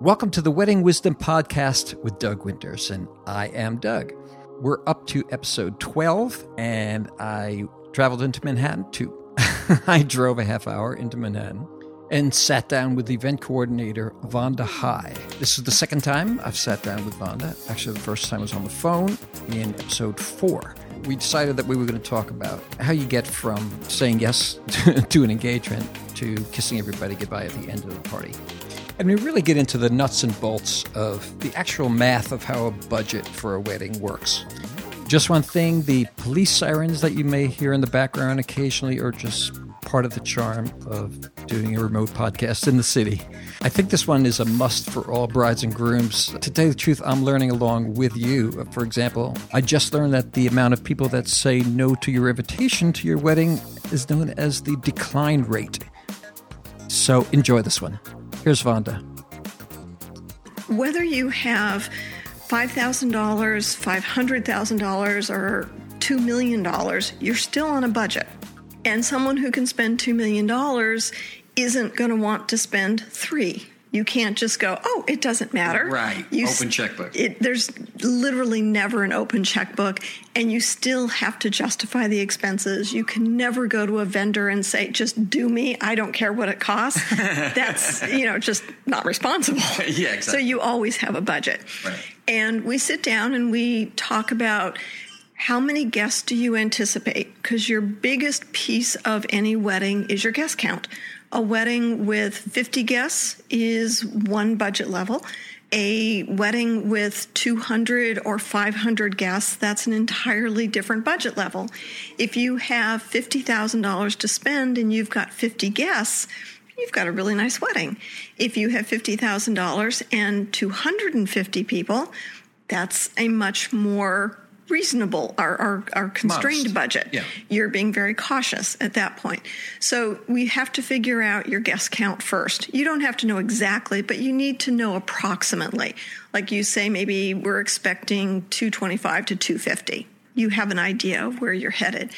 Welcome to the Wedding Wisdom Podcast with Doug Winters, and I am Doug. We're up to episode 12, and I traveled into Manhattan to. I drove a half hour into Manhattan and sat down with the event coordinator, Vonda High. This is the second time I've sat down with Vonda. Actually, the first time was on the phone in episode four. We decided that we were going to talk about how you get from saying yes to an engagement to kissing everybody goodbye at the end of the party. And we really get into the nuts and bolts of the actual math of how a budget for a wedding works. Just one thing the police sirens that you may hear in the background occasionally are just part of the charm of doing a remote podcast in the city. I think this one is a must for all brides and grooms. To tell you the truth, I'm learning along with you. For example, I just learned that the amount of people that say no to your invitation to your wedding is known as the decline rate. So enjoy this one. Here's Vonda. Whether you have $5,000, $500,000, or $2 million, you're still on a budget. And someone who can spend $2 million isn't going to want to spend three. You can't just go, oh, it doesn't matter. Right. You open checkbook. It, there's literally never an open checkbook, and you still have to justify the expenses. You can never go to a vendor and say, just do me. I don't care what it costs. That's, you know, just not responsible. yeah, exactly. So you always have a budget. Right. And we sit down and we talk about how many guests do you anticipate? Because your biggest piece of any wedding is your guest count. A wedding with 50 guests is one budget level. A wedding with 200 or 500 guests, that's an entirely different budget level. If you have $50,000 to spend and you've got 50 guests, you've got a really nice wedding. If you have $50,000 and 250 people, that's a much more reasonable our, our, our constrained Modest. budget. Yeah. you're being very cautious at that point. So we have to figure out your guest count first. You don't have to know exactly but you need to know approximately. Like you say maybe we're expecting 225 to 250 you have an idea of where you're headed.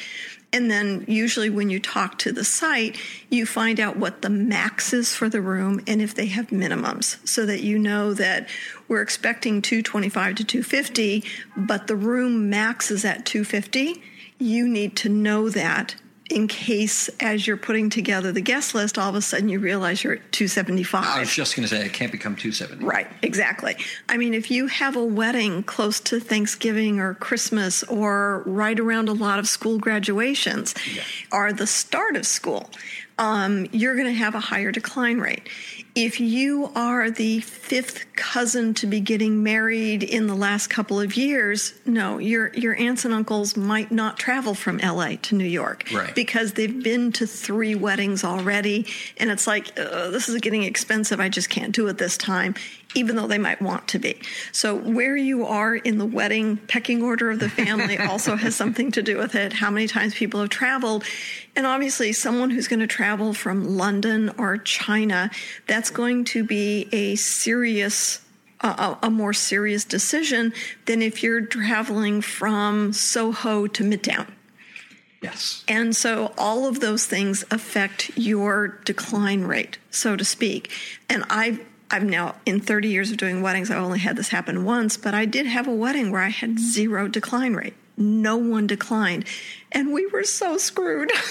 And then usually when you talk to the site, you find out what the max is for the room and if they have minimums so that you know that we're expecting 225 to 250, but the room max is at 250. You need to know that in case as you're putting together the guest list, all of a sudden you realize you're at 275. I was just going to say, it can't become 270. Right, exactly. I mean, if you have a wedding close to Thanksgiving or Christmas or right around a lot of school graduations or the start of school, um, you're going to have a higher decline rate. If you are the fifth cousin to be getting married in the last couple of years, no, your your aunts and uncles might not travel from LA to New York Right. because they've been to three weddings already, and it's like uh, this is getting expensive. I just can't do it this time, even though they might want to be. So where you are in the wedding pecking order of the family also has something to do with it. How many times people have traveled, and obviously someone who's going to travel from London or China, that's going to be a serious a, a more serious decision than if you're traveling from Soho to Midtown. Yes. And so all of those things affect your decline rate, so to speak. And I've I've now in 30 years of doing weddings, I've only had this happen once, but I did have a wedding where I had zero decline rate. No one declined. And we were so screwed.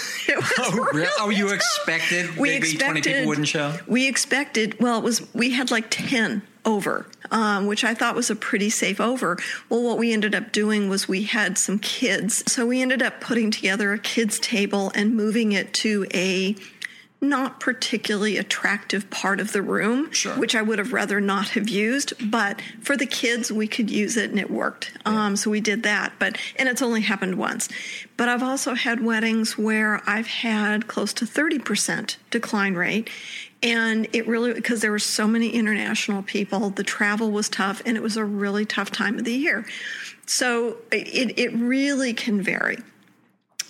Oh, really? Oh, you expected we maybe 20 people wouldn't show? We expected, well, it was, we had like 10 over, um, which I thought was a pretty safe over. Well, what we ended up doing was we had some kids. So we ended up putting together a kids' table and moving it to a not particularly attractive part of the room, Sure. which I would have rather not have used. But for the kids, we could use it and it worked. Um, so we did that. But and it's only happened once. But I've also had weddings where I've had close to thirty percent decline rate. And it really, because there were so many international people, the travel was tough and it was a really tough time of the year. So it, it really can vary.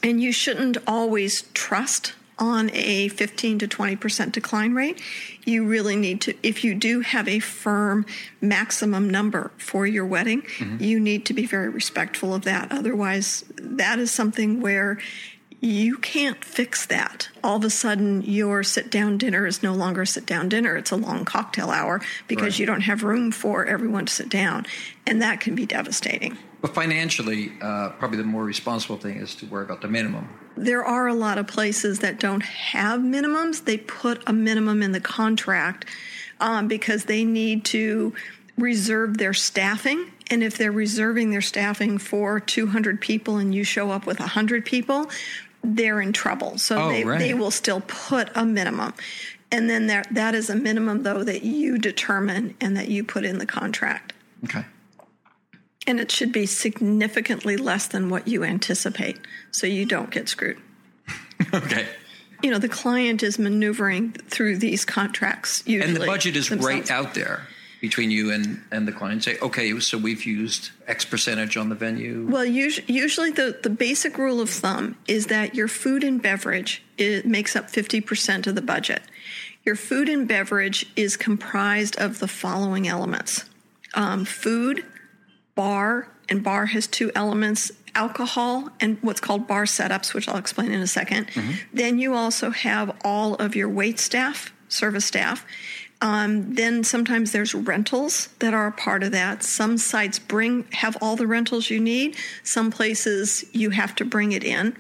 And you shouldn't always trust on a 15 to 20% decline rate. You really need to, if you do have a firm maximum number for your wedding, mm-hmm. you need to be very respectful of that. Otherwise, that is something where you can't fix that. All of a sudden, your sit down dinner is no longer a sit down dinner. It's a long cocktail hour because Right. you don't have room for everyone to sit down. And that can be devastating. But financially, uh, probably the more responsible thing is to worry about the minimum. There are a lot of places that don't have minimums. They put a minimum in the contract um, because they need to reserve their staffing. And if they're reserving their staffing for 200 people and you show up with 100 people, they're in trouble. So Oh, they, right. they will still put a minimum. And then there, that is a minimum, though, that you determine and that you put in the contract. Okay. And it should be significantly less than what you anticipate so you don't get screwed. okay. you know the client is maneuvering through these contracts usually And the budget is themselves. right out there between you and, and the client. Say, okay, so we've used X percentage on the venue. well us- usually the, the basic rule of thumb is that your food and beverage it makes up 50% of the budget your food and beverage is comprised of the following elements um, food bar and bar has two elements alcohol and what's called bar setups which i'll explain in a 2nd then you also have all of your wait staff service staff um, then sometimes there's rentals that are a part of that. Some sites bring have all the rentals you need. Some places you have to bring it in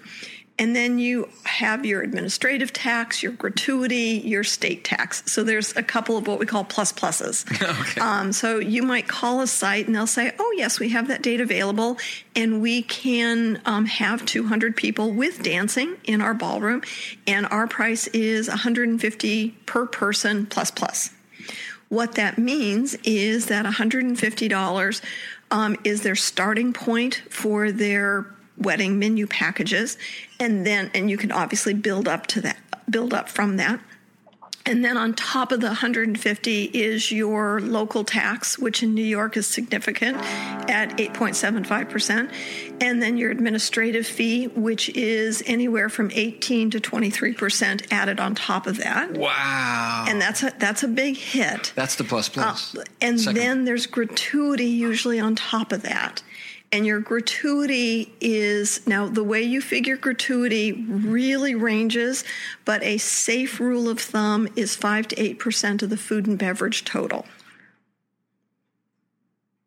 and then you have your administrative tax, your gratuity, your state tax. So there's a couple of what we call plus pluses. okay. Um, so you might call a site and they'll say, "Oh yes, we have that date available, and we can um, have 200 people with dancing in our ballroom, and our price is 150 per person plus plus." What that means is that $150 um, is their starting point for their wedding menu packages, and then and you can obviously build up to that, build up from that. And then on top of the 150 is your local tax, which in New York is significant at 8.75%. And then your administrative fee, which is anywhere from 18 to 23% added on top of that. wow. And that's a, that's a big hit. That's the plus plus. Uh, and Second. then there's gratuity usually on top of that. And your gratuity is now the way you figure gratuity really ranges, but a safe rule of thumb is 5 to 8% of the food and beverage total.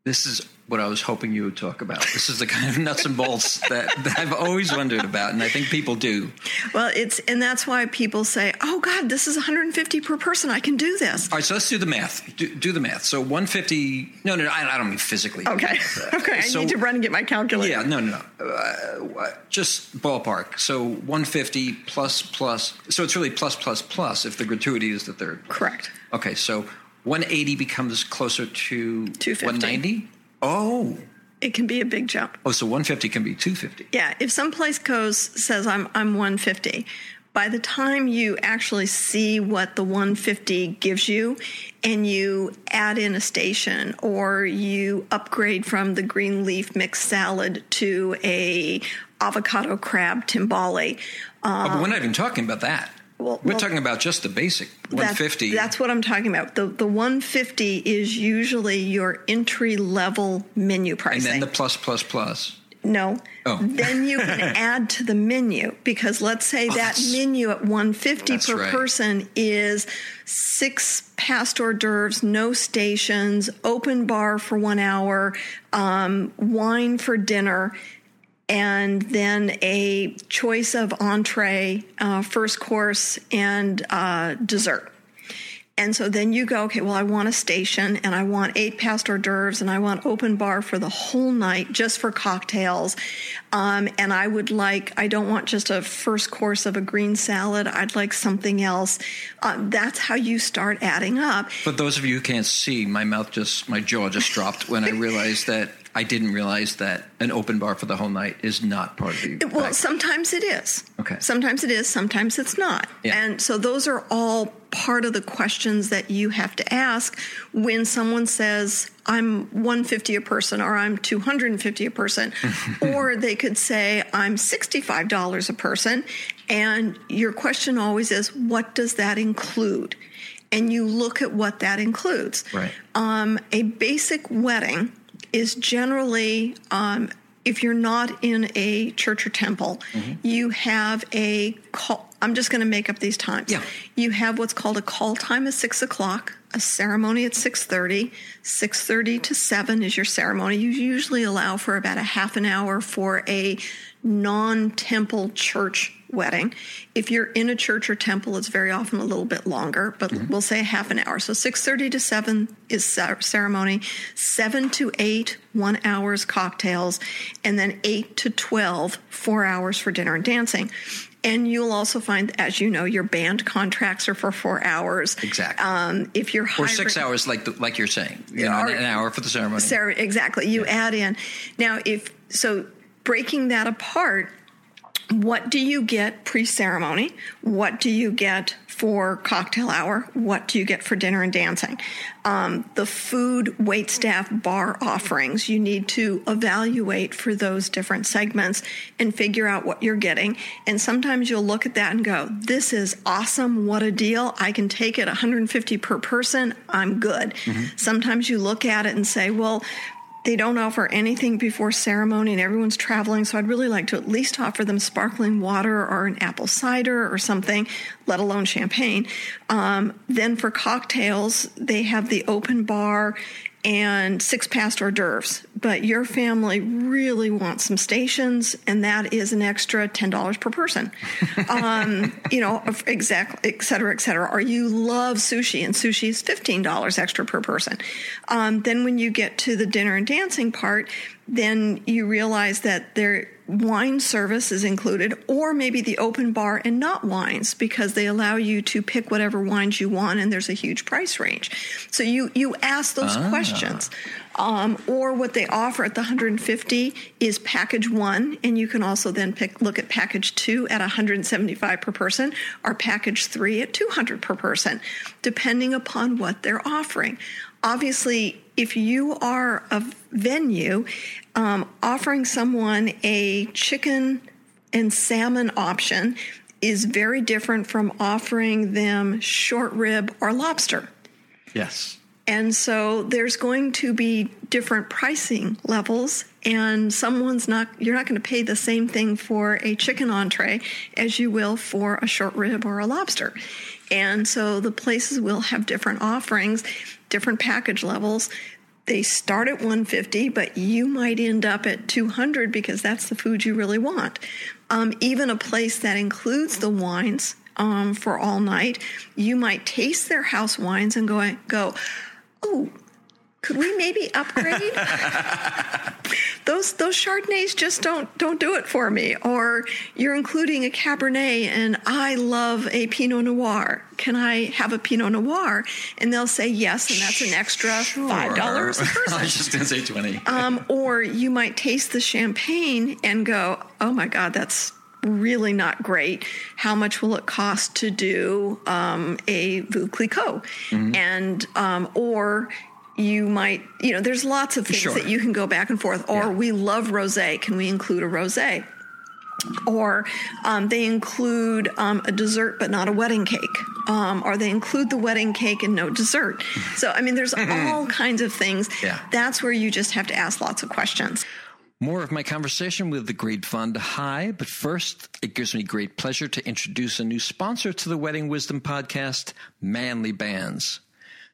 This is what I was hoping you would talk about. This is the kind of nuts and bolts that, that I've always wondered about, and I think people do. Well, it's and that's why people say, "Oh God, this is 150 per person. I can do this." All right, so let's do the math. Do, do the math. So 150. No, no, no I, I don't mean physically. Okay, okay. I need to run and get my calculator. Yeah, no, no, no. Uh, just ballpark. So 150 plus plus. So it's really plus plus plus if the gratuity is the third. Correct. Okay, so 180 becomes closer to 190. Oh, It can be a big jump. oh, so 150 can be 250. Yeah, if some place goes says I'm I'm 150, by the time you actually see what the 150 gives you and you add in a station or you upgrade from the green leaf mixed salad to a avocado crab timbale, oh, but we're um, not even talking about that. Well- we're well- talking about just the basic 150. That's what I'm talking about. The the 150 is usually your entry level menu price. and then the plus plus plus. No. Oh. Then you can add to the menu because let's say that menu at 150 per right. person is six passed hors d'oeuvres, no stations, open bar for one hour, um, wine for dinner, and then a choice of entree, uh, first course, and uh, dessert. And so then you go, okay, well, I want a station and I want eight passed hors d'oeuvres and I want open bar for the whole night just for cocktails. Um, and I would like, I don't want just a first course of a green salad. I'd like something else. Uh, that's how you start adding up. For those of you who can't see, my mouth just, my jaw just dropped when I realized that I didn't realize that an open bar for the whole night is not part of the. It, Well, package. sometimes it is. Okay. Sometimes it is, sometimes it's not. Yeah. And so those are all part of the questions that you have to ask when someone says, I'm 150 a person or I'm 250 a person. or they could say, I'm $65 a person. And your question always is, what does that include? And you look at what that includes. Right. Um, a basic wedding is generally um, if you're not in a church or temple, mm-hmm. you have a call. I'm just going to make up these times. Yeah. You have what's called a call time at six o'clock, a ceremony at six thirty. Six thirty to seven is your ceremony. You usually allow for about a half an hour for a non-temple church wedding. If you're in a church or temple, it's very often a little bit longer, but mm-hmm. we'll say half an hour. So 6:30 to 7 is ceremony, 7 to 8 1 hours cocktails, and then 8 to 12 4 hours for dinner and dancing. And you'll also find, as you know, your band contracts are for four hours. Exactly. Um, if you're or six hours, like the, like you're saying, you know, an, an, hour for the ceremony. Sarah, exactly. You yeah. add in now if so, breaking that apart what do you get pre ceremony? What do you get for cocktail hour? What do you get for dinner and dancing? Um, the food, wait staff, bar offerings, you need to evaluate for those different segments and figure out what you're getting. And sometimes you'll look at that and go, this is awesome. What a deal. I can take it 150 per person. I'm good. Mm-hmm. Sometimes you look at it and say, well, they don't offer anything before ceremony and everyone's traveling, so I'd really like to at least offer them sparkling water or an apple cider or something, let alone champagne. Um, then for cocktails, they have the open bar and six passed hors d'oeuvres. But your family really wants some stations, and that is an extra ten dollars per person. um, you know, exactly, et cetera, et cetera. Or you love sushi, and sushi is fifteen dollars extra per person. Um, then when you get to the dinner and dancing part, then you realize that their wine service is included, or maybe the open bar and not wines because they allow you to pick whatever wines you want, and there's a huge price range. So you you ask those ah. questions. Um, or what they offer at the 150 is package one, and you can also then pick look at package two at 175 per person, or package three at 200 per person, depending upon what they're offering. Obviously, if you are a venue um, offering someone a chicken and salmon option is very different from offering them short rib or lobster. Yes. And so there's going to be different pricing levels, and someone's not, you're not going to pay the same thing for a chicken entree as you will for a short rib or a lobster. And so the places will have different offerings, different package levels. They start at 150 but you might end up at 200 because that's the food you really want. Um, even a place that includes the wines um, for all night you might taste their house wines and go go oh could we maybe upgrade? those those Chardonnays just don't don't do it for me. Or you're including a Cabernet, and I love a Pinot Noir. Can I have a Pinot Noir? And they'll say yes, and that's an extra sure. five dollars a person. I was just to say twenty. um, or you might taste the champagne and go, "Oh my God, that's really not great. How much will it cost to do um, a Veuve Clicquot? Mm-hmm. And um, or you might, you know, there's lots of things sure. that you can go back and forth. Or yeah. we love rosé. Can we include a rosé? Or um, they include um, a dessert but not a wedding cake. Um, or they include the wedding cake and no dessert. So, I mean, there's all kinds of things. Yeah. That's where you just have to ask lots of questions. More of my conversation with the great Vonda High, but first, it gives me great pleasure to introduce a new sponsor to the Wedding Wisdom podcast, Manly Bands.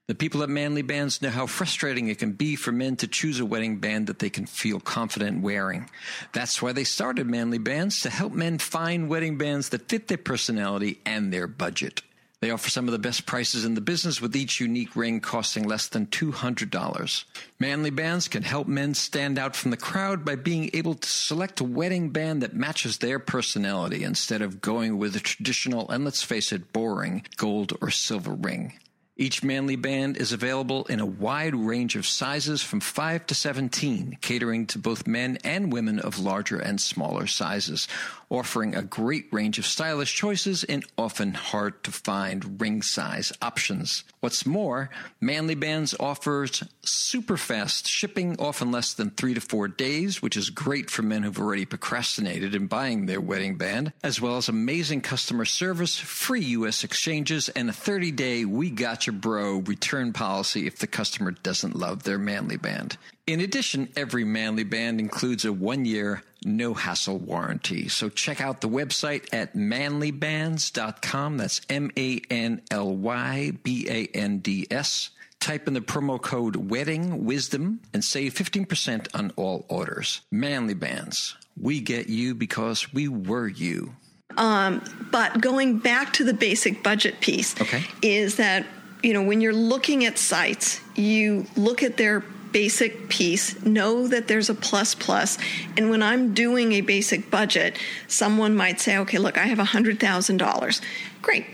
The people at Manly Bands know how frustrating it can be for men to choose a wedding band that they can feel confident wearing. That's why they started Manly Bands to help men find wedding bands that fit their personality and their budget. They offer some of the best prices in the business with each unique ring costing less than $200. Manly Bands can help men stand out from the crowd by being able to select a wedding band that matches their personality instead of going with a traditional and let's face it, boring gold or silver ring. Each manly band is available in a wide range of sizes from 5 to 17, catering to both men and women of larger and smaller sizes, offering a great range of stylish choices and often hard to find ring size options. What's more, Manly Bands offers super fast shipping, often less than three to four days, which is great for men who've already procrastinated in buying their wedding band, as well as amazing customer service, free U.S. exchanges, and a 30 day we got Bro return policy if the customer doesn't love their manly band. In addition, every manly band includes a one year, no hassle warranty. So check out the website at manlybands.com. That's M A N L Y B A N D S. Type in the promo code Wedding Wisdom and save 15% on all orders. Manly Bands. We get you because we were you. Um, but going back to the basic budget piece Okay. is that you know when you're looking at sites, you look at their basic piece, know that there's a plus plus, and when I'm doing a basic budget, someone might say, "Okay, look, I have hundred thousand dollars. Great."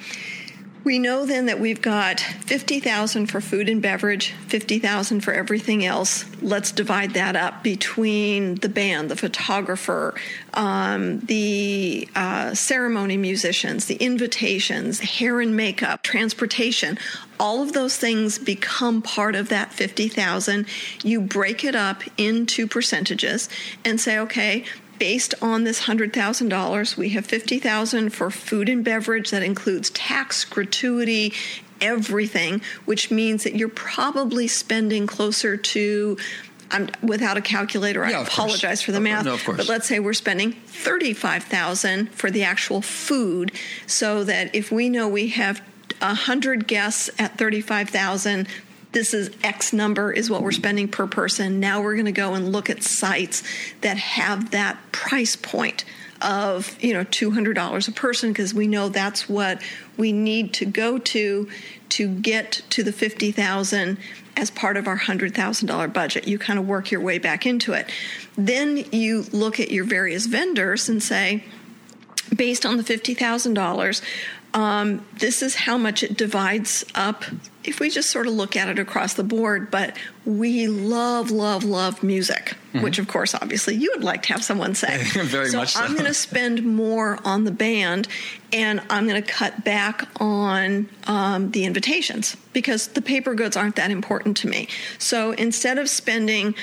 We know then that we've got 50,000 for food and beverage, 50,000 for everything else. Let's divide that up between the band, the photographer, um, the uh, ceremony musicians, the invitations, hair and makeup, transportation. All of those things become part of that 50,000. You break it up into percentages and say, okay, based on this $100,000, we have 50,000 for food and beverage that includes tax, gratuity, everything, which means that you're probably spending closer to I'm without a calculator. Yeah, I of course. apologize for the math. no, of course. But let's say we're spending 35,000 for the actual food so that if we know we have 100 guests at 35,000 this is X number is what we're spending per person. Now we're going to go and look at sites that have that price point of you know $200 a person because we know that's what we need to go to to get to the 50,000 as part of our $100,000 budget. You kind of work your way back into it. Then you look at your various vendors and say based on the $50,000 um, this is how much it divides up if we just sort of look at it across the board. But we love, love, love music, which of course, obviously, you would like to have someone say. Very so much so. I'm going to spend more on the band and I'm going to cut back on um, the invitations because the paper goods aren't that important to me. So instead of spending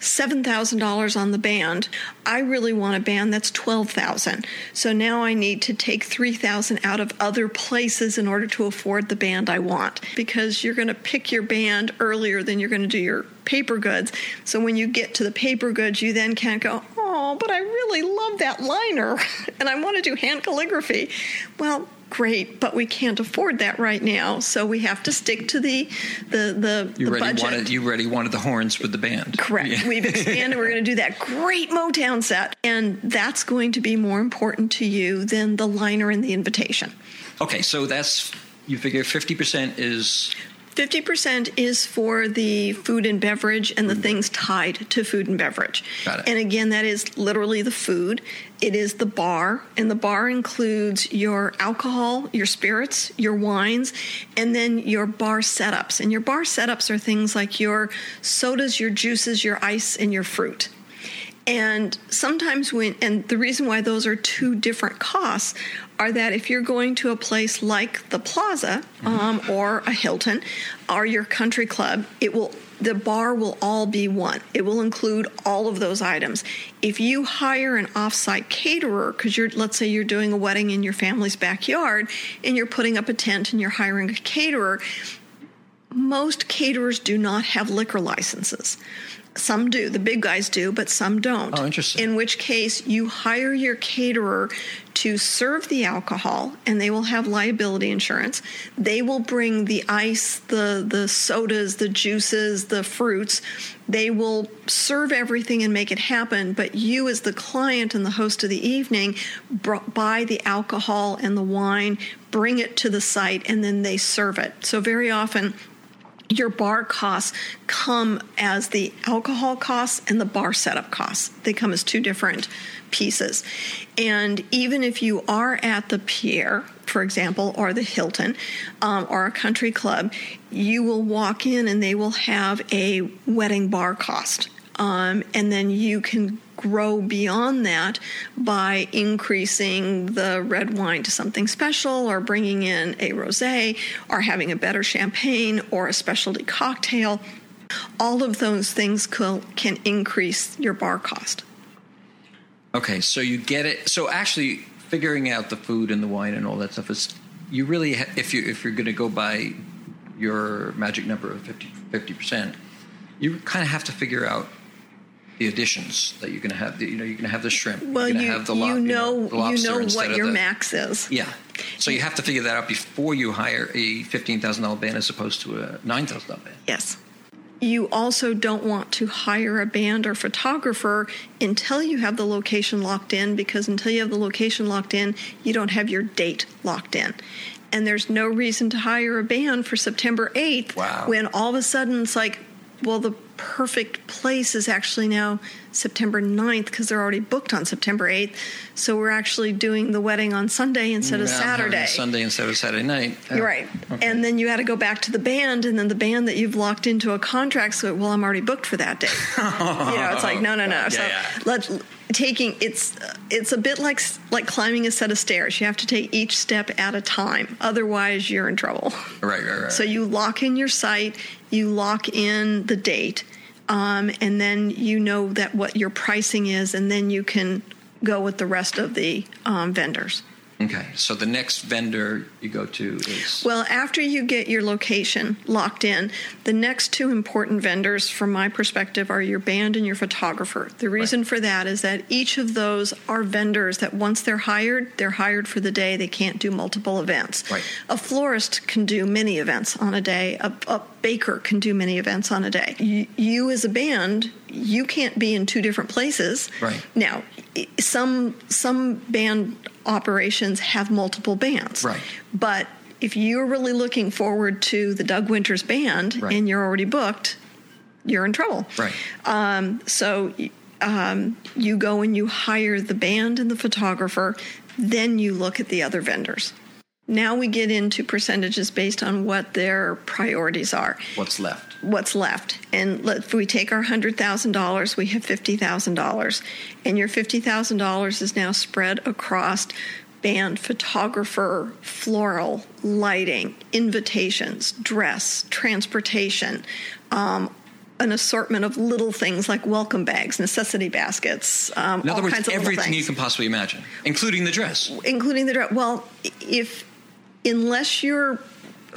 $7,000 on the band. I really want a band that's 12,000. So now I need to take 3,000 out of other places in order to afford the band I want because you're going to pick your band earlier than you're going to do your paper goods. So when you get to the paper goods, you then can't go, "Oh, but I really love that liner and I want to do hand calligraphy." Well, great, but we can't afford that right now, so we have to stick to the the the, You the already budget. wanted you already wanted the horns with the band. Correct. Yeah. We've expanded. We're going to do that great Motown set, and that's going to be more important to you than the liner and the invitation. Okay, so that's you figure fifty percent is 50% is for the food and beverage and the mm-hmm. things tied to food and beverage. Got it. And again, that is literally the food. It is the bar, and the bar includes your alcohol, your spirits, your wines, and then your bar setups. And your bar setups are things like your sodas, your juices, your ice, and your fruit. And sometimes when, and the reason why those are two different costs are that if you're going to a place like the Plaza um, or a Hilton or your country club, it will, the bar will all be one. It will include all of those items. If you hire an offsite caterer, because you're, let's say you're doing a wedding in your family's backyard and you're putting up a tent and you're hiring a caterer, most caterers do not have liquor licenses. Some do, the big guys do, but some don't. Oh, interesting. In which case, you hire your caterer to serve the alcohol, and they will have liability insurance. They will bring the ice, the the sodas, the juices, the fruits. They will serve everything and make it happen. But you, as the client and the host of the evening, buy the alcohol and the wine, bring it to the site, and then they serve it. So very often your bar costs come as the alcohol costs and the bar setup costs. They come as two different pieces. And even if you are at the Pierre, for example, or the Hilton, um, or a country club, you will walk in and they will have a wedding bar cost. Um, and then you can grow beyond that by increasing the red wine to something special or bringing in a rosé or having a better champagne or a specialty cocktail all of those things can, increase your bar cost Okay, so you get it. So actually, figuring out the food and the wine and all that stuff is you really ha- if you if you're going to go by your magic number of 50 percent, you kind of have to figure out the additions that you're going to have. You know, you're going to have the shrimp. Well, you, have the you lo- know, the lobster you know what your the- max is. Yeah. So you have to figure that out before you hire a fifteen thousand dollar band as opposed to a nine thousand dollar band. Yes. You also don't want to hire a band or photographer until you have the location locked in because until you have the location locked in, you don't have your date locked in. And there's no reason to hire a band for September 8th Wow. when all of a sudden it's like, well, the perfect place is actually now September 9th because they're already booked on September 8th. So we're actually doing the wedding on Sunday instead of Yeah, I'm Saturday. Sunday instead of Saturday night. Oh, You're right. And then you had to go back to the band, and then the band that you've locked into a contract. So, well, I'm already booked for that day. you know, it's like no, no, no. Yeah, so yeah. Taking it's it's a bit like like climbing a set of stairs. You have to take each step at a time. Otherwise, you're in trouble. Right, right, right. So you lock in your site, you lock in the date, um, and then you know that what your pricing is, and then you can go with the rest of the um, vendors. Okay. So the next vendor you go to is Well, after you get your location locked in, the next two important vendors, from my perspective, are your band and your photographer. The reason for that is that each of those are vendors that once they're hired, they're hired for the day. They can't do multiple events. Right. A florist can do many events on a day. A, a baker can do many events on a day. You, you as a band, you can't be in two different places. Right. Now, some some band operations have multiple bands. Right. But if you're really looking forward to the Doug Winters band Right. and you're already booked, you're in trouble. right. Um, so um, you go and you hire the band and the photographer, then you look at the other vendors. Now we get into percentages based on what their priorities are What's left? what's left. And let, if we take our $100,000, we have $50,000. And your $50,000 is now spread across band, photographer, floral, lighting, invitations, dress, transportation, um, an assortment of little things like welcome bags, necessity baskets, um, In other all words, kinds of everything you can possibly imagine, including the dress. including the dress. Well, if unless you're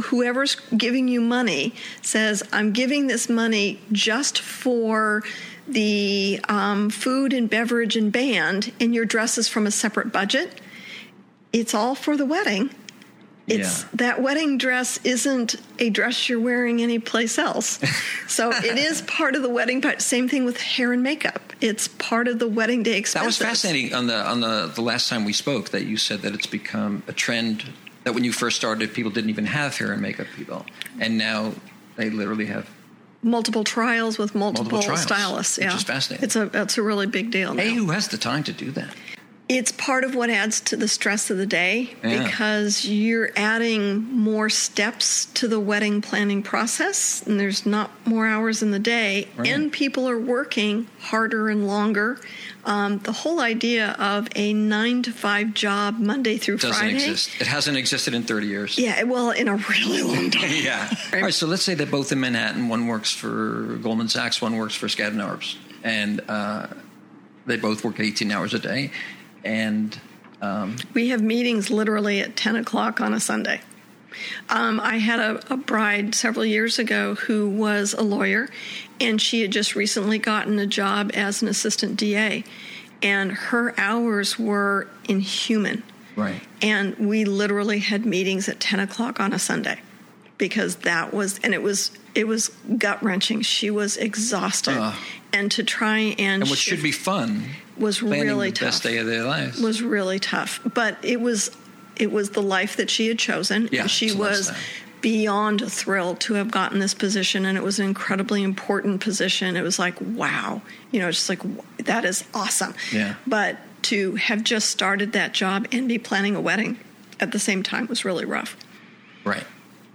whoever's giving you money says, "I'm giving this money just for." The um, food and beverage and band, and your dress is from a separate budget. It's all for the wedding. It's Yeah. that wedding dress isn't a dress you're wearing anyplace else. so it is part of the wedding. But same thing with hair and makeup. It's part of the wedding day That was fascinating on the on the, the last time we spoke that you said that it's become a trend that when you first started people didn't even have hair and makeup people and now they literally have multiple trials with multiple, Multiple trials, stylists. which Yeah, is fascinating. It's a it's a really big deal. Now. hey who has the time to do that It's part of what adds to the stress of the day Yeah. because you're adding more steps to the wedding planning process, and there's not more hours in the day, Right. and people are working harder and longer. Um, the whole idea of a nine to five job Monday through Friday, doesn't Friday. exist it hasn't existed in 30 years Yeah, well, in a really long time. yeah. All right. So let's say that both in Manhattan, one works for Goldman Sachs, one works for Skadden Arps, and uh, they both work 18 hours a day. And um, We have meetings literally at 10 o'clock on a Sunday. Um, I had a, a bride several years ago who was a lawyer, and she had just recently gotten a job as an assistant DA, and her hours were inhuman. right, And we literally had meetings at 10 o'clock on a Sunday because that was, and it was, it was gut wrenching. She was exhausted. Ugh. and to try and, and what should be fun was planning really the tough best day of their lives. was really tough, but it was it was the life that she had chosen. Yeah, and she was beyond thrilled to have gotten this position, and it was an incredibly important position. It was like, wow, you know, just like that is awesome. Yeah. But to have just started that job and be planning a wedding at the same time was really rough. right.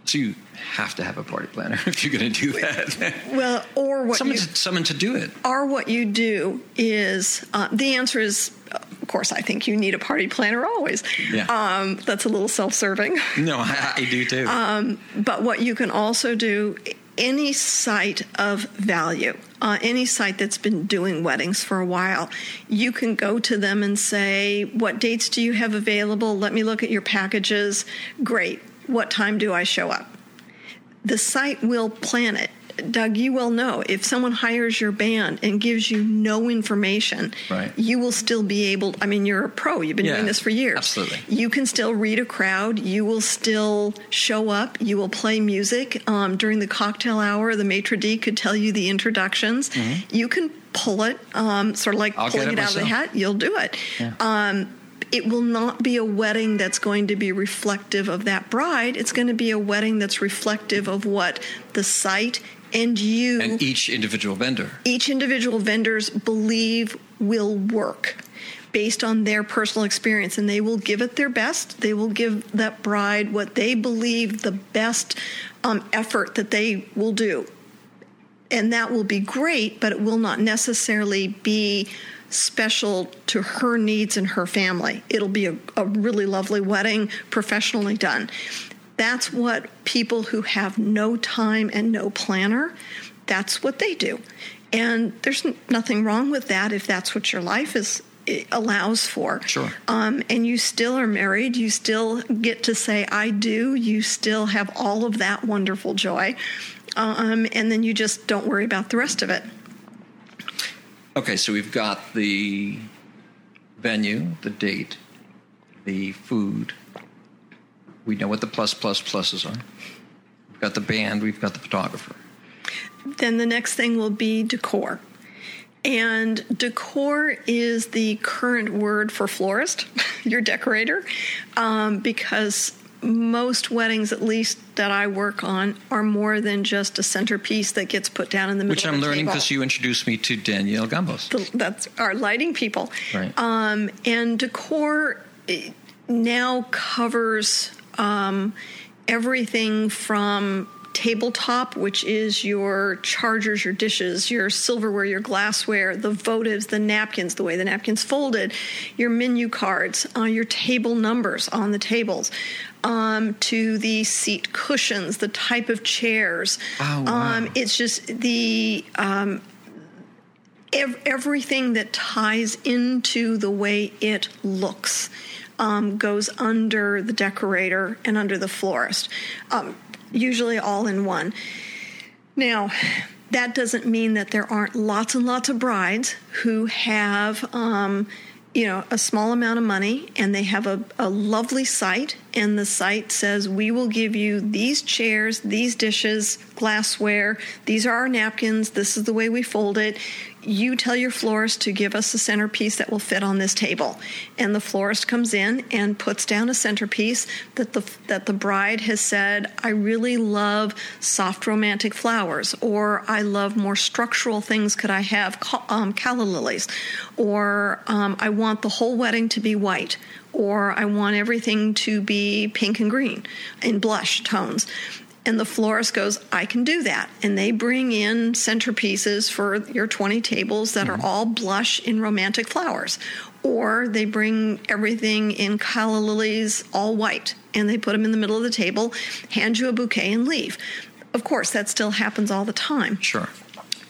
So you have to have a party planner if you're going to do that. Well, or what someone, you, to, someone to do it. or what you do is uh, the answer is of course i think you need a party planner always Yeah. um, that's a little self-serving No, I, I do too. Um, but what you can also do any site of value uh, any site that's been doing weddings for a while you can go to them and say what dates do you have available let me look at your packages great what time do i show up the site will plan it. Doug, you well know if someone hires your band and gives you no information, Right. you will still be able. I mean, you're a pro. You've been Yeah, doing this for years. absolutely. You can still read a crowd. You will still show up. You will play music um, during the cocktail hour. The maitre d could tell you the introductions. You can pull it, um, sort of like Mm-hmm. I'll pulling it it, out of the hat. You'll do it. Yeah. Um, it will not be a wedding that's going to be reflective of that bride. It's going to be a wedding that's reflective of what the site and you And each individual vendor. each individual vendors believe will work based on their personal experience and they will give it their best they will give that bride what they believe the best um, effort that they will do and that will be great but it will not necessarily be special to her needs and her family. It'll be a, a really lovely wedding professionally done. That's what people who have no time and no planner that's what they do. And there's nothing wrong with that if that's what your life is allows for. Sure. um, and you still are married you still get to say i do. You still have all of that wonderful joy um, and then you just don't worry about the rest of it Okay, so we've got the venue, the date, the food. We know what the plus plus pluses are. We've got the band, we've got the photographer. then the next thing will be decor. And decor is the current word for florist, your decorator, um, because most weddings, at least that I work on, are more than just a centerpiece that gets put down in the middle Which I'm learning because you introduced me to Danielle Gambos. The- that's our lighting people. Right. Um, and decor eh, now covers um, everything from tabletop, which is your chargers, your dishes, your silverware, your glassware, the votives, the napkins, the way the napkins folded, your menu cards, uh, your table numbers on the tables, um, to the seat cushions, the type of chairs. Oh, wow. um, it's just the um, ev- everything that ties into the way it looks um, goes under the decorator and under the florist, um, usually all in one. Now, that doesn't mean that there aren't lots and lots of brides who have, um, you know, a small amount of money and they have a, a lovely site, and the site says, We will give you these chairs, these dishes, glassware, these are our napkins, this is the way we fold it. You tell your florist to give us a centerpiece that will fit on this table. And the florist comes in and puts down a centerpiece that the that the bride has said, I really love soft romantic flowers, or I love more structural things. Could I have um, calla lilies? Or um, I want the whole wedding to be white, or I want everything to be pink and green in blush tones. And the florist goes, I can do that. And they bring in centerpieces for your 20 tables that are all blush in romantic flowers. Or they bring everything in calla lilies, all white, and they put them in the middle of the table, hand you a bouquet, and leave. Of course, that still happens all the time Sure.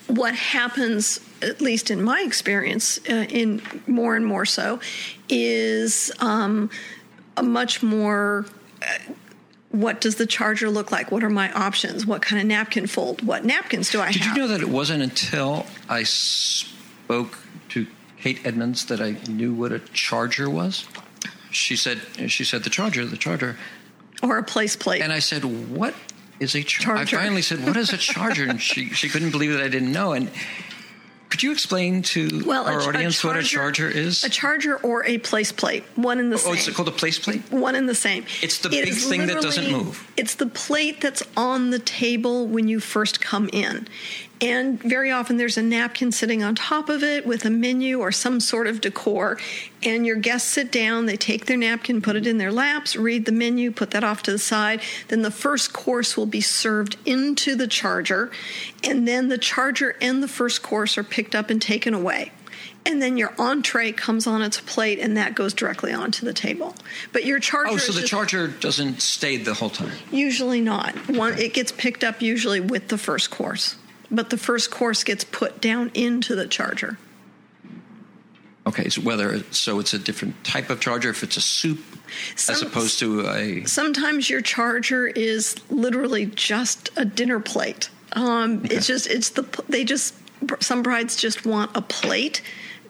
what happens, at least in my experience, uh, in more and more so, is um, a much more. Uh, what does the charger look like? What are my options? What kind of napkin fold? What napkins do I have? Did you know that it wasn't until I spoke to Kate Edmonds that I knew what a charger was? She said she said the charger, the charger. or a place plate? And I said, "What is a charger?" Charger. I finally said, "What is a charger?" and she she couldn't believe that I didn't know. And could you explain to well, a our ch- audience what a charger is? A charger or a place plate, one in the oh, same. oh, it's called a place plate. one and the same. It's the It big thing that doesn't move. It's the plate that's on the table when you first come in. And very often there's a napkin sitting on top of it with a menu or some sort of decor. And your guests sit down, they take their napkin, put it in their laps, read the menu, put that off to the side. Then the first course will be served into the charger. And then the charger and the first course are picked up and taken away and then your entree comes on its plate and that goes directly onto the table but your charger Oh, so the just charger doesn't stay the whole time. usually not one it gets picked up usually with the first course but the first course gets put down into the charger Okay, so whether so it's a different type of charger, if it's a soup Some- as opposed to a Sometimes your charger is literally just a dinner plate. Um, It's just it's the they just some brides just want a plate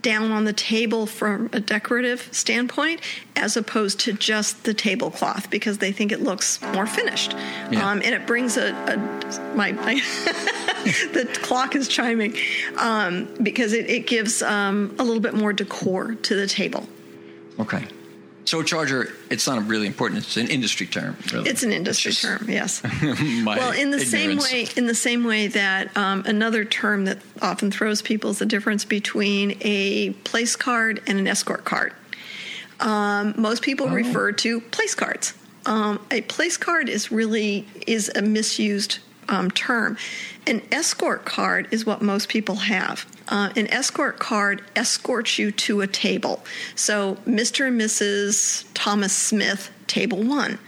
down on the table from a decorative standpoint as opposed to just the tablecloth because they think it looks more finished Yeah. um, and it brings a, a my, my the clock is chiming um, because it, it gives um, a little bit more decor to the table okay. So charger, it's not really important. It's an industry term. Really. it's an industry just term yes well in the same way in the same way that um, another term that often throws people is the difference between a place card and an escort card um, most people refer to place cards um, a place card is really is a misused um, term an escort card is what most people have uh, an escort card escorts you to a table so mr and mrs thomas smith table one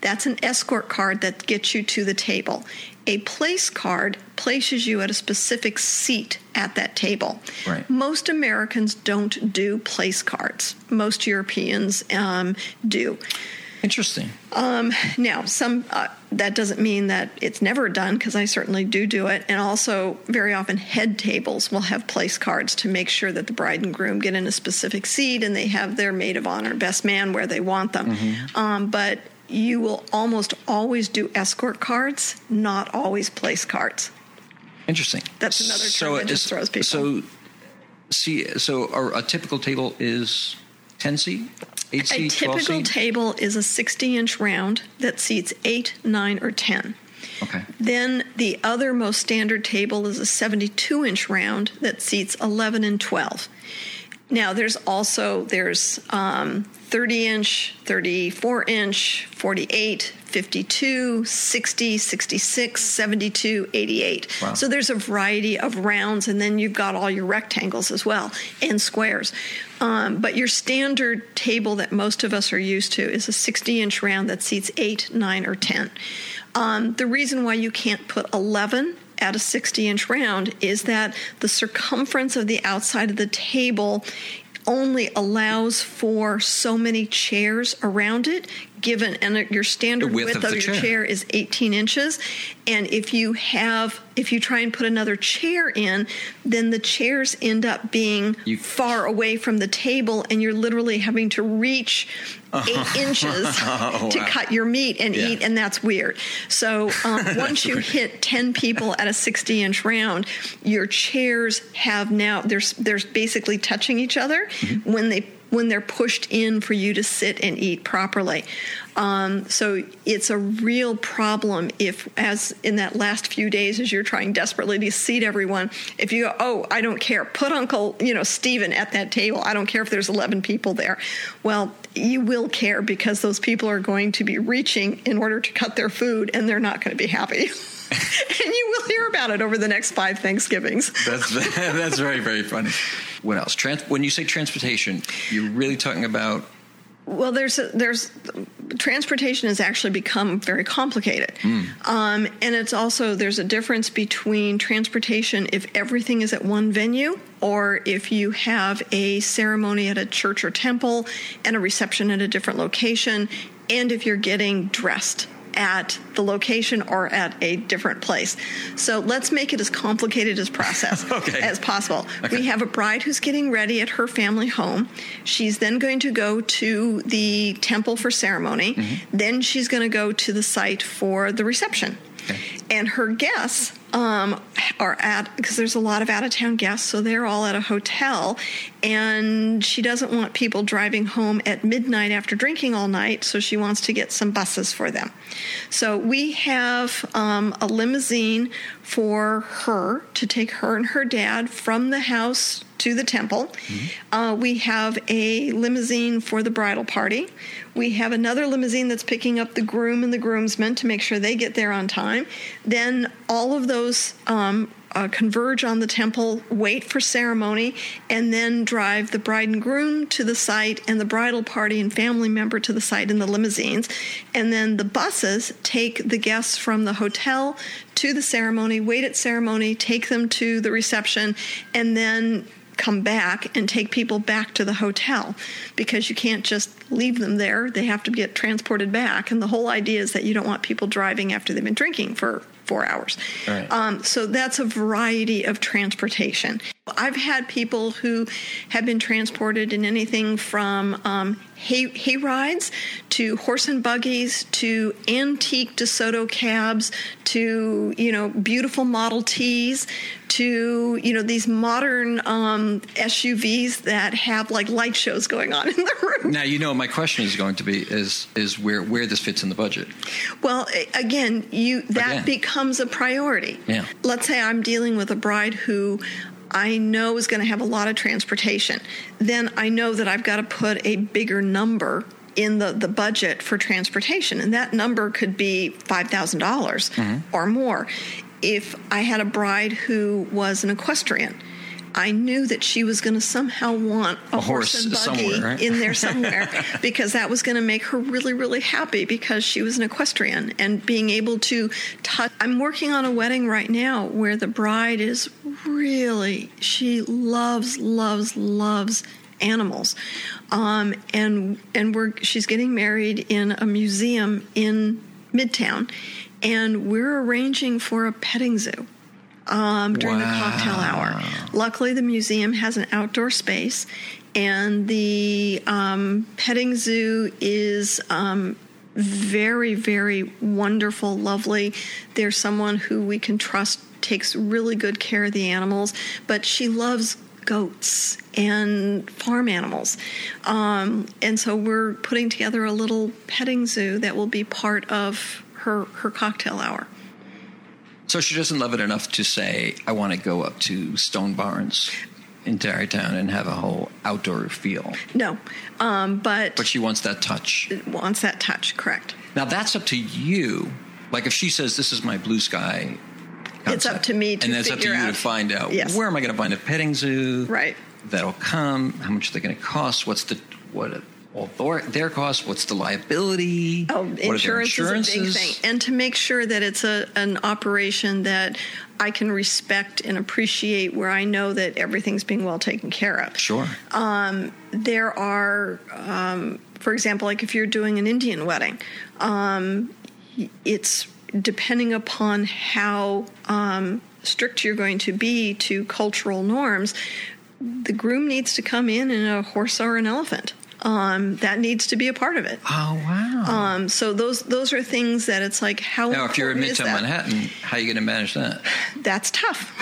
that's an escort card that gets you to the table. A place card places you at a specific seat at that table. Right. Most Americans don't do place cards. Most Europeans um, do. Interesting. Now, some uh, that doesn't mean that it's never done because I certainly do do it, and also very often head tables will have place cards to make sure that the bride and groom get in a specific seat and they have their maid of honor, best man, where they want them. Um, but you will almost always do escort cards, not always place cards. Interesting. That's another term that just throws people. So, see, so a, a typical table is ten seat, eight A typical table is a 60 inch round that seats 8, 9, or 10. okay. Then the other most standard table is a 72 inch round that seats 11 and 12. Now there's also there's um, 30 inch, 34 inch, 48, 52, 60, 66, 72, 88. Wow. So there's a variety of rounds, and then you've got all your rectangles as well and squares. Um, but your standard table that most of us are used to is a 60 inch round that seats 8, 9, or 10. Um, the reason why you can't put 11 at a 60 inch round is that the circumference of the outside of the table only allows for so many chairs around it given and your standard The width width, of of, your chair. chair is 18 inches and if you have if you try and put another chair in then the chairs end up being You- far away from the table and you're literally having to reach eight inches to wow. cut your meat and Yeah. eat and that's weird so um, once you hit 10 people at a 60 inch round your chairs have now there's there's basically touching each other Mm-hmm. when they when they're pushed in for you to sit and eat properly um, so it's a real problem if as in that last few days as you're trying desperately to seat everyone if you go oh i don't care. Put uncle you know stephen at that table. I don't care if there's 11 people there. Well you will care because those people are going to be reaching in order to cut their food and they're not going to be happy. And you will hear about it over the next five thanksgivings. That's that's very very funny. What else? Trans- when you say transportation, you're really talking about Well, there's there's transportation has actually become very complicated, um, and it's also there's a difference between transportation if everything is at one venue or if you have a ceremony at a church or temple and a reception at a different location, and if you're getting dressed at the location or at a different place. So let's make it as complicated as process Okay. as possible. We have a bride who's getting ready at her family home. She's then going to go to the temple for ceremony. Mm-hmm. Then she's going to go to the site for the reception. Okay. And her guests um, are at, because there's a lot of out of town guests, so they're all at a hotel. And she doesn't want people driving home at midnight after drinking all night, so she wants to get some buses for them. So we have um, a limousine for her to take her and her dad from the house to the temple. Uh, we have a limousine for the bridal party. We have another limousine that's picking up the groom and the groomsmen to make sure they get there on time. Then all of those um, uh, converge on the temple, wait for ceremony, and then drive the bride and groom to the site and the bridal party and family member to the site in the limousines. And then the buses take the guests from the hotel to the ceremony, wait at ceremony, take them to the reception, and then come back and take people back to the hotel because you can't just leave them there. They have to get transported back. And the whole idea is that you don't want people driving after they've been drinking for four hours. Right. Um, so that's a variety of transportation. I've had people who have been transported in anything from um, hay, hay rides to horse and buggies to antique DeSoto cabs to you know beautiful Model Ts to you know these modern um, SUVs that have like light shows going on in the room. Now you know my question is going to be is is where where this fits in the budget. Well, again, you that Again. becomes a priority. Yeah. Let's say I'm dealing with a bride who I know is going to have a lot of transportation. Then I know that I've got to put a bigger number in the, the budget for transportation, and that number could be five dollars dollars or more. If I had a bride who was an equestrian. I knew that she was going to somehow want a, A horse and buggy somewhere, right? in there somewhere because that was going to make her really, really happy because she was an equestrian and being able to touch. I'm working on a wedding right now where the bride is really, she loves, loves, loves animals. Um, and and we're she's getting married in a museum in Midtown, and we're arranging for a petting zoo um, during the cocktail hour. Luckily, the museum has an outdoor space, and the um, petting zoo is. Um, very, very wonderful, lovely. There's someone who we can trust takes really good care of the animals, but she loves goats and farm animals. Um, and so we're putting together a little petting zoo that will be part of her, her cocktail hour. So she doesn't love it enough to say, I want to go up to Stone Barns in Tarrytown and have a whole outdoor feel. No, um, but, But she wants that touch. wants that touch, correct. Now that's up to you. Like if she says, this is my blue sky. It's up to me to and it's up to you to find out Yes. where am I going to find a petting zoo Right. that'll come how much are they're going to cost what's the what all their, their costs what's the liability Oh, what are their insurance is a big thing, and to make sure that it's a an operation that I can respect and appreciate, where I know that everything's being well taken care of. sure Um, there are, um, for example, like if you're doing an Indian wedding, um, it's depending upon how um, strict you're going to be to cultural norms. The groom needs to come in in a horse or an elephant. Um, that needs to be a part of it. oh wow Um, so those those are things that it's like how. now if you're in midtown manhattan how are you going to manage that that's tough.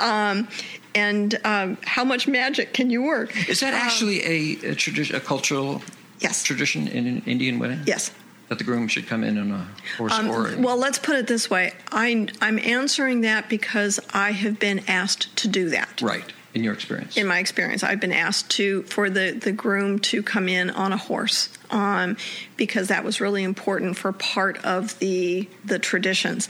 um, and um, how much magic can you work? is that Um, actually a, a tradition a cultural Yes. tradition in an indian wedding Yes. that the groom should come in on a horse Um, or well, let's put it this way. I, I'm answering that because I have been asked to do that. right in your experience In my experience, I've been asked to for the, the groom to come in on a horse um, because that was really important for part of the the traditions.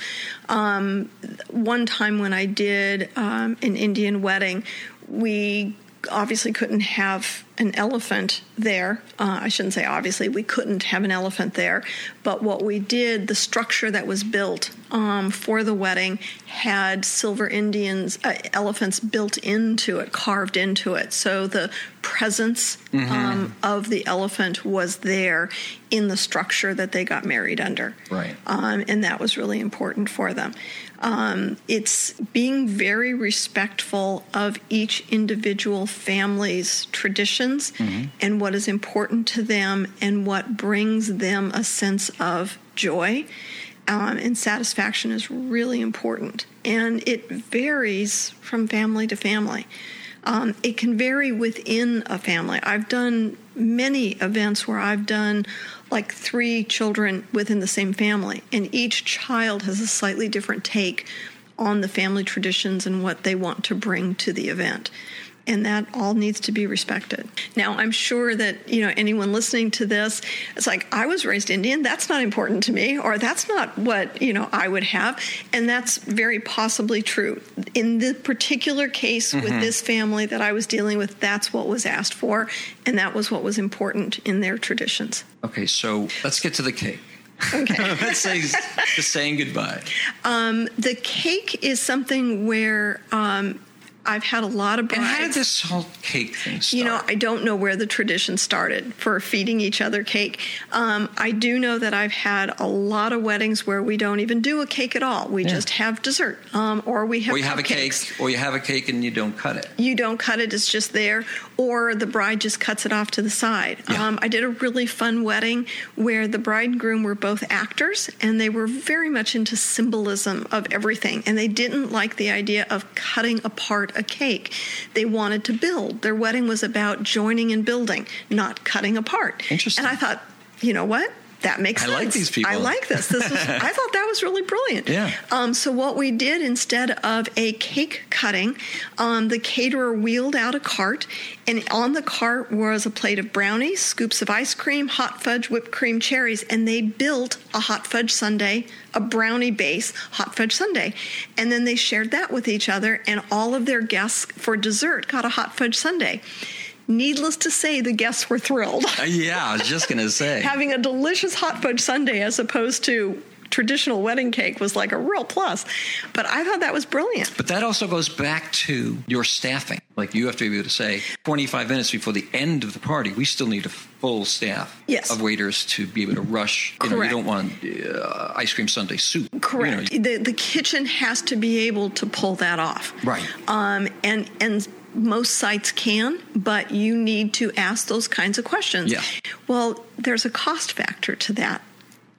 Um, one time when I did um, an Indian wedding, we obviously couldn't have an elephant there. Uh, I shouldn't say obviously, we couldn't have an elephant there. But what we did, the structure that was built um, for the wedding had silver Indians, uh, elephants built into it, carved into it. So the presence um, of the elephant was there in the structure that they got married under. Right. Um, and that was really important for them. Um, it's being very respectful of each individual family's traditions and what is important to them and what brings them a sense of joy um, and satisfaction is really important. And it varies from family to family. Um, it can vary within a family. I've done many events where I've done like three children within the same family, and each child has a slightly different take on the family traditions and what they want to bring to the event. And that all needs to be respected. Now, I'm sure that you know anyone listening to this, it's like I was raised Indian. That's not important to me, or that's not what you know I would have, and that's very possibly true. In the particular case with this family that I was dealing with, that's what was asked for, and that was what was important in their traditions. okay so let's get to the cake Okay. let's say just saying goodbye Um, the cake is something where um, I've had a lot of brides. And how did this whole cake thing start? You know, I don't know where the tradition started for feeding each other cake. Um, I do know that I've had a lot of weddings where we don't even do a cake at all. We Yeah. just have dessert, um, or we have or you have a cake, or you have a cake and you don't cut it. You don't cut it; it's just there, or the bride just cuts it off to the side. Yeah. Um, I did a really fun wedding where the bride and groom were both actors, and they were very much into symbolism of everything, and they didn't like the idea of cutting apart a cake. They wanted to build. Their wedding was about joining and building, not cutting apart. Interesting. And I thought, you know what? That makes I sense. I like these people. I like this. This was, I thought that was really brilliant. Yeah. Um, so what we did instead of a cake cutting, um, the caterer wheeled out a cart, and on the cart was a plate of brownies, scoops of ice cream, hot fudge, whipped cream, cherries, and they built a hot fudge sundae, a brownie base hot fudge sundae, and then they shared that with each other, and all of their guests for dessert got a hot fudge sundae. Needless to say, the guests were thrilled. Uh, yeah, I was just gonna say. Having a delicious hot fudge sundae as opposed to traditional wedding cake was like a real plus. But I thought that was brilliant. But that also goes back to your staffing. Like you have to be able to say, 25 minutes before the end of the party, we still need a full staff Yes. of waiters to be able to rush. You know, you don't want uh, ice cream sundae soup. you know. Correct. the the kitchen has to be able to pull that off. Right. Um, and and most sites can, but you need to ask those kinds of questions. Yeah. Well, there's a cost factor to that.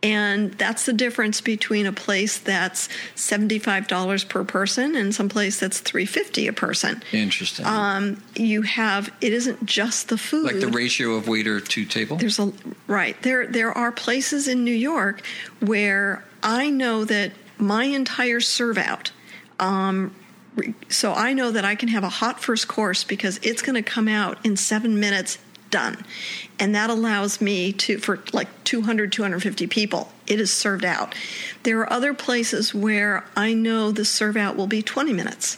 And that's the difference between a place that's $75 per person and some place that's 350 a person. Interesting. Um, you have it isn't just the food. like the ratio of waiter to table. There's a right there. There are places in New York where I know that my entire serve out. Um, so I know that I can have a hot first course because it's going to come out in seven minutes. Done, and that allows me to for like 200 250 people it is served out. There are other places where i know the serve out will be 20 minutes.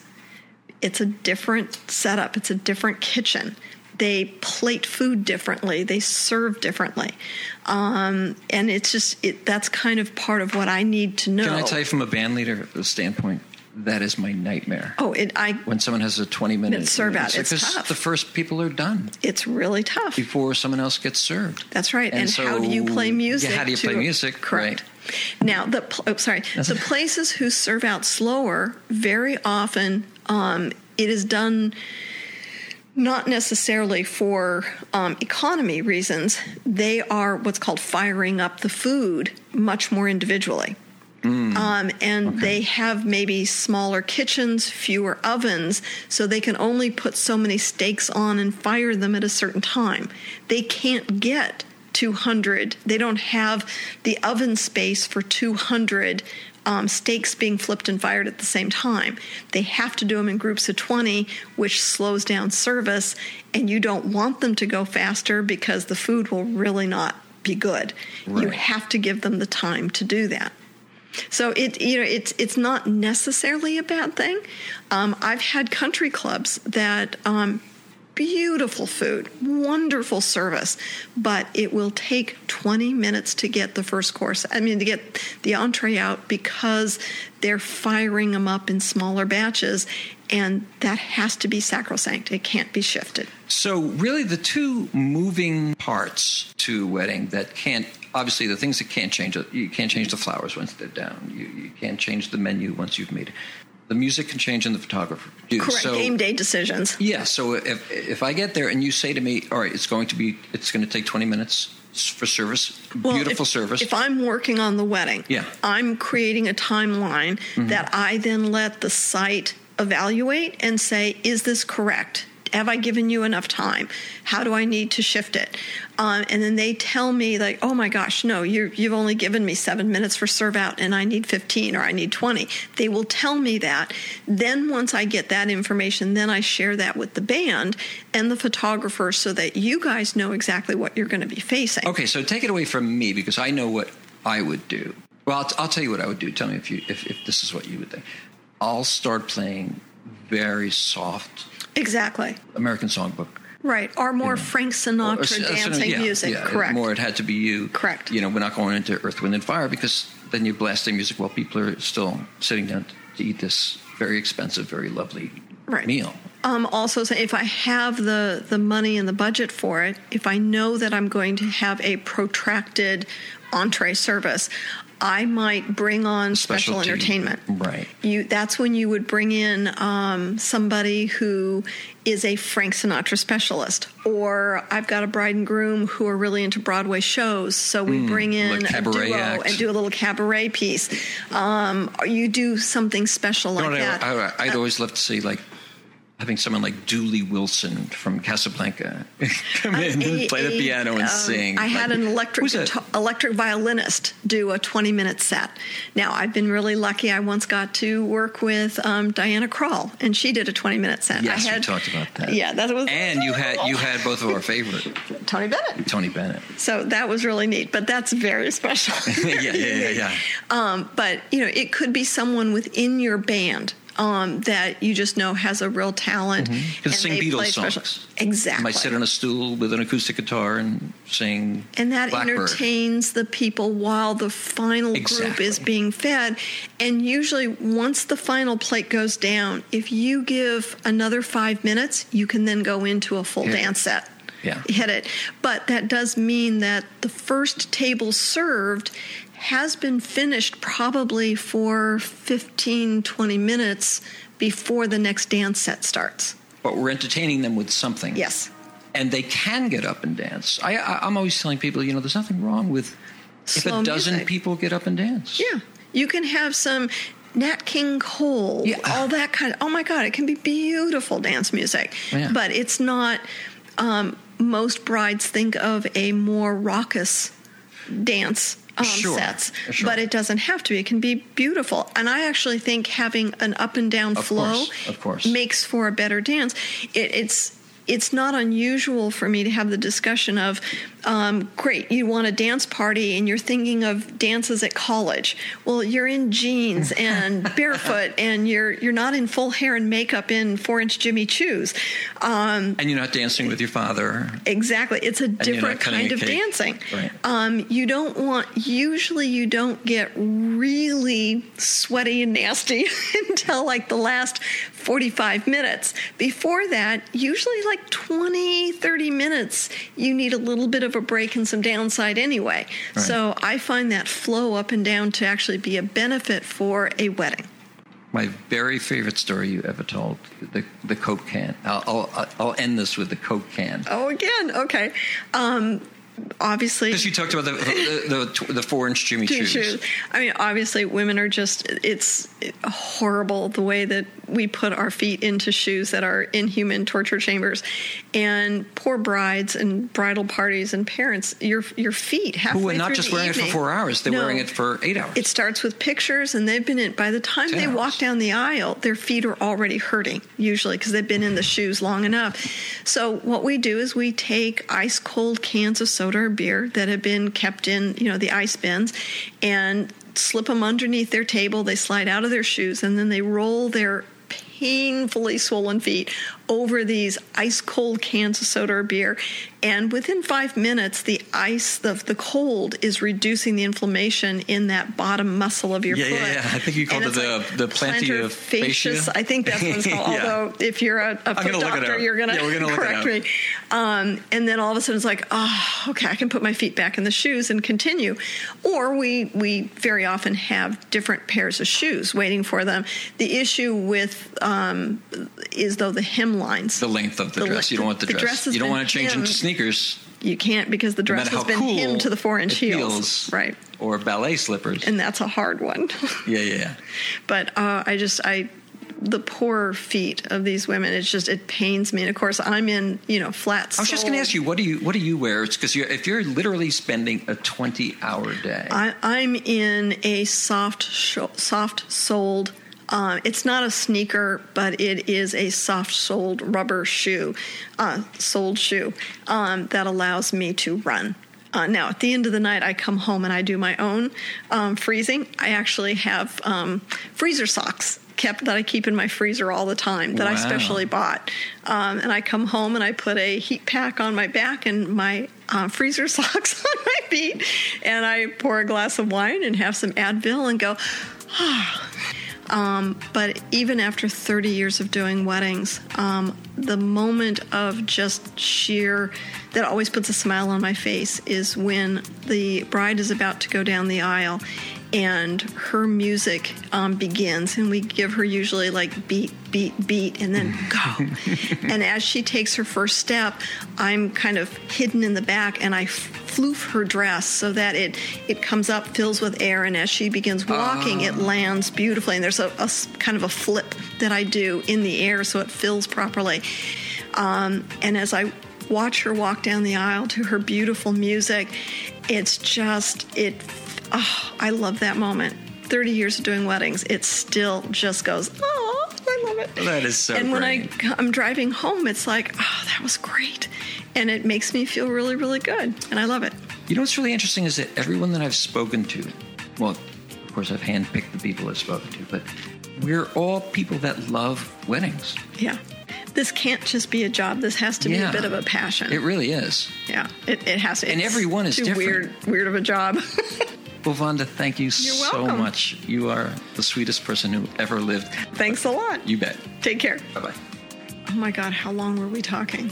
It's a different setup it's a different kitchen. They plate food differently they serve differently. Um, and it's just it, that's kind of part of what i need to know Can I tell you from a band leader standpoint, that is my nightmare. oh it, i When someone has a 20 minute serve out, it's because tough. the first people are done it's really tough before someone else gets served. That's right. And, And how do you play music? yeah, how do you to- play music? Correct. Now, the oh, sorry, the places who serve out slower very often um, it is done not necessarily for um, economy reasons. They are what's called firing up the food much more individually. Um, and they have maybe smaller kitchens, fewer ovens, so they can only put so many steaks on and fire them at a certain time. They can't get 200, they don't have the oven space for 200 um, steaks being flipped and fired at the same time. They have to do them in groups of 20, which slows down service, and you don't want them to go faster because the food will really not be good. You have to give them the time to do that. So it you know it's it's not necessarily a bad thing. Um, I've had country clubs that um, beautiful food, wonderful service, but it will take 20 minutes to get the first course. I mean to get the entree out because they're firing them up in smaller batches, and that has to be sacrosanct. It can't be shifted. So, really, the two moving parts to wedding that can't obviously the things that can't change you can't change the flowers once they're down. You, you can't change the menu once you've made it. The music can change and the photographer. can do. Correct. So, Game day decisions. Yeah. So if if I get there and you say to me, "All right, it's going to be it's going to take twenty minutes for service, Well, beautiful if, service." If I'm working on the wedding, Yeah. Mm-hmm. I'm creating a timeline that I then let the site evaluate and say, is this correct? Have I given you enough time? How do I need to shift it? Um, and then they tell me like, oh my gosh, no, you you've only given me seven minutes for serve out, and I need fifteen or I need twenty. They will tell me that. Then once I get that information, then I share that with the band and the photographer so that you guys know exactly what you're going to be facing. Okay, so take it away from me because I know what I would do. Well, I'll, I'll tell you what I would do. Tell me if you if, if this is what you would think. I'll start playing very soft Exactly. American songbook. Right, or more Frank Sinatra Or- or- dancing yeah, music. yeah, Correct. More, it had to be you. Correct. You know, we're not going into Earth, Wind, and Fire because then you're blasting music while people are still sitting down to eat this very expensive, very lovely Right. meal. Um, also, so if I have the the money and the budget for it, if I know that I'm going to have a protracted entree service, I might bring on special Specialty. entertainment. Right. You that's when you would bring in um, somebody who is a Frank Sinatra specialist, or I've got a bride and groom who are really into Broadway shows, so we bring in like a duo act. and do a little cabaret piece. Um, you do something special like know that. I, I, I'd always love to see like having someone like Dooley Wilson from Casablanca come in A- and play the piano and um, sing. I had an electric guitar- electric violinist do a 20 minute set. Now I've been really lucky. I once got to work with um, Diana Krall, and she did a 20 minute set. Yes, I we talked about that. Yeah, that was And you had you had both of our favorite, Tony Bennett. Tony Bennett. So that was really neat, but that's very special. yeah, yeah, yeah, yeah. Um, but you know, it could be someone within your band um, that you just know has a real talent. Mm-hmm. Can and sing Beatles play special- songs. Exactly. Might sit on a stool with an acoustic guitar and sing. and that Blackbird. entertains the people while the final group is being fed. And usually, once the final plate goes down, if you give another five minutes, you can then go into a full Yeah. dance set. Yeah. Hit it. But that does mean that the first table served has been finished probably for 15, 20 minutes before the next dance set starts. But we're entertaining them with something. Yes. and they can get up and dance. I, I, I'm always telling people, you know, there's nothing wrong with if Slow a dozen music. people get up and dance. Yeah. You can have some Nat King Cole, Yeah. all that kind of, oh my God, it can be beautiful dance music. Yeah. But it's not, um, most brides think of a more raucous dance. Um, Sure. sets, Sure. but it doesn't have to be. It can be beautiful, and I actually think having an up and down Of flow course, of course. makes for a better dance. It, it's it's not unusual for me to have the discussion of, um, great, you want a dance party and you're thinking of dances at college. Well, you're in jeans and barefoot, and you're you're not in full hair and makeup in four inch Jimmy Choos. Um, And you're not dancing with your father. Exactly. It's a you're different kind a of cake. dancing. Right. Um, you don't want, usually, you don't get really sweaty and nasty until like the last 45 minutes. Before that, usually like 20, 30 minutes, you need a little bit of a break and some downside anyway. Right. So I find that flow up and down to actually be a benefit for a wedding. My very favorite story you ever told, the the Coke can. I'll I'll, I'll end this with the Coke can. Oh, again, okay. Um, obviously, Because you talked about the the, the, the four inch Jimmy Choos. shoes. I mean, obviously, women are just, it's horrible the way that we put our feet into shoes that are inhuman torture chambers. And poor brides and bridal parties and parents, your your feet halfway Who are not just wearing it for four hours, they're No. wearing it for eight hours. It starts with pictures, and they've been in. By the time Ten they hours. walk down the aisle, their feet are already hurting, usually because they've been in the shoes long enough. So what we do is we take ice cold cans of soda or beer that have been kept in, you know, the ice bins, and slip them underneath their table. They slide out of their shoes, and then they roll their painfully swollen feet over these ice cold cans of soda or beer. And within five minutes, the ice, the, the cold is reducing the inflammation in that bottom muscle of your Yeah, foot. yeah, yeah. I think you called And it the- the plantar plantar fascius. I think that's what it's called. Yeah. Although, if you're a, a foot doctor, you're going Yeah, to gonna look it correct me. Um, and then all of a sudden, it's like, oh, okay, I can put my feet back in the shoes and continue. Or we we very often have different pairs of shoes waiting for them. The issue with um, is though the lines. the length of the, The dress. You don't want the, the dress. dress has you don't want to change into sneakers. You can't because the dress matter has been cool hemmed to the four inch it heels. Right. Or ballet slippers. And that's a hard one. yeah, yeah, yeah. but uh, I just I the poor feet of these women. It's just it pains me. And of course, I'm in you know flats. I was just going to ask you, what do you what do you wear? It's because you're, if you're literally spending a 20 hour day, I, I'm in a soft soft soled. Uh, it's not a sneaker, but it is a soft soled rubber shoe, uh, soled shoe um, that allows me to run. Uh, now, at the end of the night, I come home and I do my own um, freezing. I actually have um, freezer socks kept that I keep in my freezer all the time that I specially bought. Um, and I come home and I put a heat pack on my back and my uh, freezer socks on my feet, and I pour a glass of wine and have some Advil and go. Ah. Um, but even after 30 years of doing weddings, um, the moment of just sheer that always puts a smile on my face is when the bride is about to go down the aisle and her music um, begins and we give her usually like beat beat beat and then go. And as she takes her first step i'm kind of hidden in the back and i floof her dress so that it it comes up fills with air and as she begins walking it lands beautifully. And there's a, a, kind of a flip that i do in the air so it fills properly. Um, and as i watch her walk down the aisle to her beautiful music it's just it oh, I love that moment. 30 years of doing weddings, it still just goes, oh, I love it. That is so And great. when I, I'm driving home, it's like, oh, that was great. And it makes me feel really, really good. And I love it. You know what's really interesting is that everyone that I've spoken to, well, of course, I've handpicked the people I've spoken to, but we're all people that love weddings. Yeah. This can't just be a job. This has to yeah. be a bit of a passion. It really is. Yeah, it, it has to. And everyone is too different. Weird, weird of a job. Vonda, thank you so much. You are the sweetest person who ever lived. Thanks a lot. You bet. Take care. Bye bye. Oh my God, how long were we talking?